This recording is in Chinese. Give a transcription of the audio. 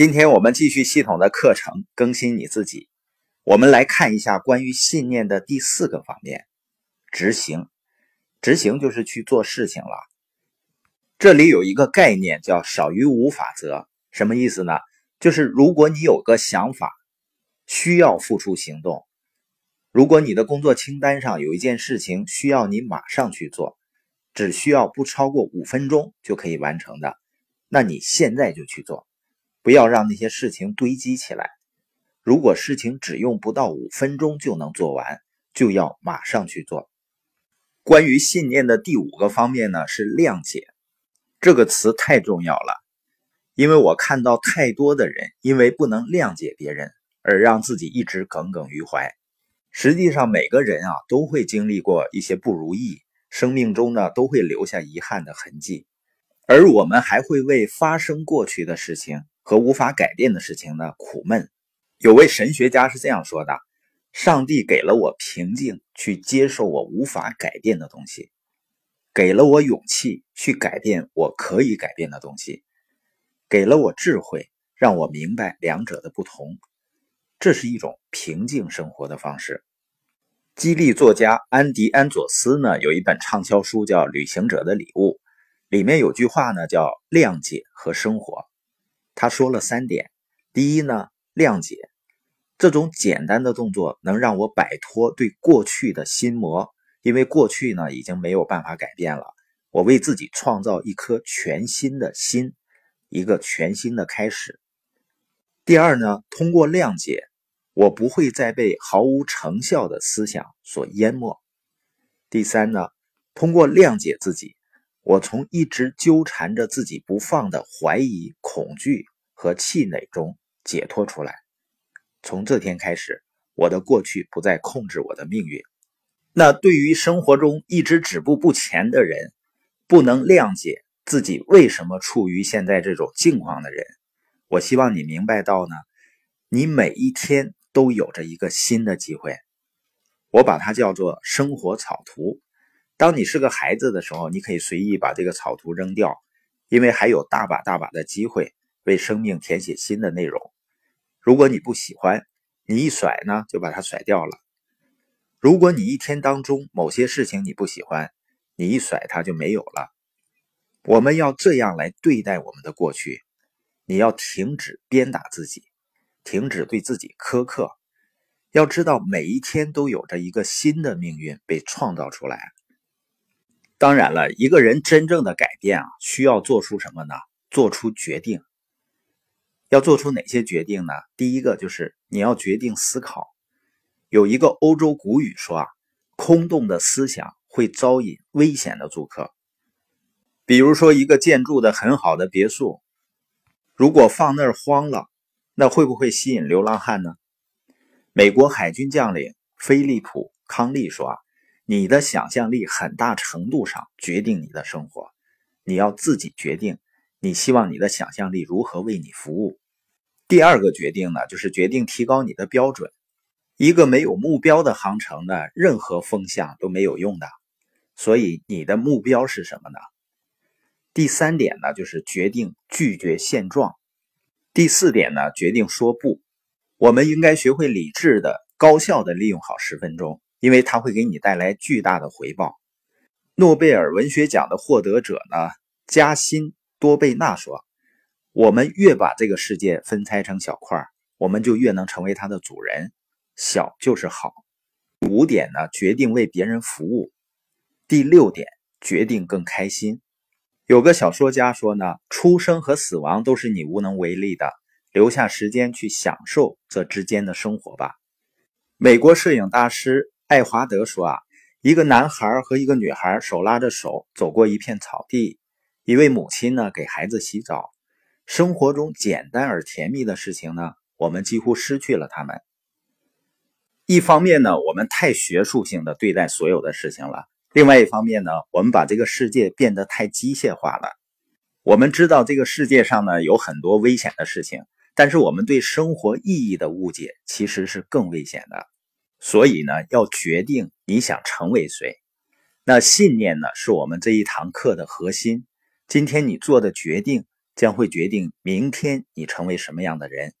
今天我们继续系统的课程，更新你自己。我们来看一下关于信念的第四个方面：执行。执行就是去做事情了。这里有一个概念叫“少于无法则”，什么意思呢？就是如果你有个想法，需要付出行动；如果你的工作清单上有一件事情需要你马上去做，只需要不超过五分钟就可以完成的，那你现在就去做。不要让那些事情堆积起来。如果事情只用不到五分钟就能做完，就要马上去做。关于信念的第五个方面呢，是谅解。这个词太重要了，因为我看到太多的人因为不能谅解别人，而让自己一直耿耿于怀。实际上，每个人啊都会经历过一些不如意，生命中呢都会留下遗憾的痕迹，而我们还会为发生过去的事情。和无法改变的事情呢？苦闷。有位神学家是这样说的：“上帝给了我平静，去接受我无法改变的东西；给了我勇气，去改变我可以改变的东西；给了我智慧，让我明白两者的不同。这是一种平静生活的方式。”激励作家安迪·安佐斯呢，有一本畅销书叫《旅行者的礼物》，里面有句话呢，叫“谅解和生活”。他说了三点：第一呢，谅解这种简单的动作能让我摆脱对过去的心魔，因为过去呢已经没有办法改变了。我为自己创造一颗全新的心，一个全新的开始。第二呢，通过谅解，我不会再被毫无成效的思想所淹没。第三呢，通过谅解自己。我从一直纠缠着自己不放的怀疑、恐惧和气馁中解脱出来。从这天开始，我的过去不再控制我的命运。那对于生活中一直止步不前的人，不能谅解自己为什么处于现在这种境况的人，我希望你明白到呢，你每一天都有着一个新的机会。我把它叫做生活草图。当你是个孩子的时候，你可以随意把这个草图扔掉，因为还有大把大把的机会为生命填写新的内容。如果你不喜欢，你一甩呢，就把它甩掉了。如果你一天当中某些事情你不喜欢，你一甩它就没有了。我们要这样来对待我们的过去。你要停止鞭打自己，停止对自己苛刻。要知道，每一天都有着一个新的命运被创造出来。当然了，一个人真正的改变啊，需要做出什么呢？做出决定。要做出哪些决定呢？第一个就是你要决定思考。有一个欧洲古语说啊，空洞的思想会招引危险的租客。比如说，一个建筑的很好的别墅，如果放那儿荒了，那会不会吸引流浪汉呢？美国海军将领菲利普康利说啊。你的想象力很大程度上决定你的生活，你要自己决定你希望你的想象力如何为你服务。第二个决定呢，就是决定提高你的标准。一个没有目标的航程呢，任何风向都没有用的。所以你的目标是什么呢？第三点呢，就是决定拒绝现状。第四点呢，决定说不。我们应该学会理智的、高效的利用好十分钟。因为它会给你带来巨大的回报。诺贝尔文学奖的获得者呢，加辛多贝纳说：“我们越把这个世界分拆成小块，我们就越能成为它的主人。小就是好。”五点呢，决定为别人服务。第六点，决定更开心。有个小说家说呢：“出生和死亡都是你无能为力的，留下时间去享受这之间的生活吧。”美国摄影大师。爱华德说：“啊，一个男孩和一个女孩手拉着手走过一片草地，一位母亲呢给孩子洗澡。生活中简单而甜蜜的事情呢，我们几乎失去了它们。一方面呢，我们太学术性的对待所有的事情了；另外一方面呢，我们把这个世界变得太机械化了。我们知道这个世界上呢有很多危险的事情，但是我们对生活意义的误解其实是更危险的。”所以呢，要决定你想成为谁。那信念呢，是我们这一堂课的核心。今天你做的决定，将会决定明天你成为什么样的人。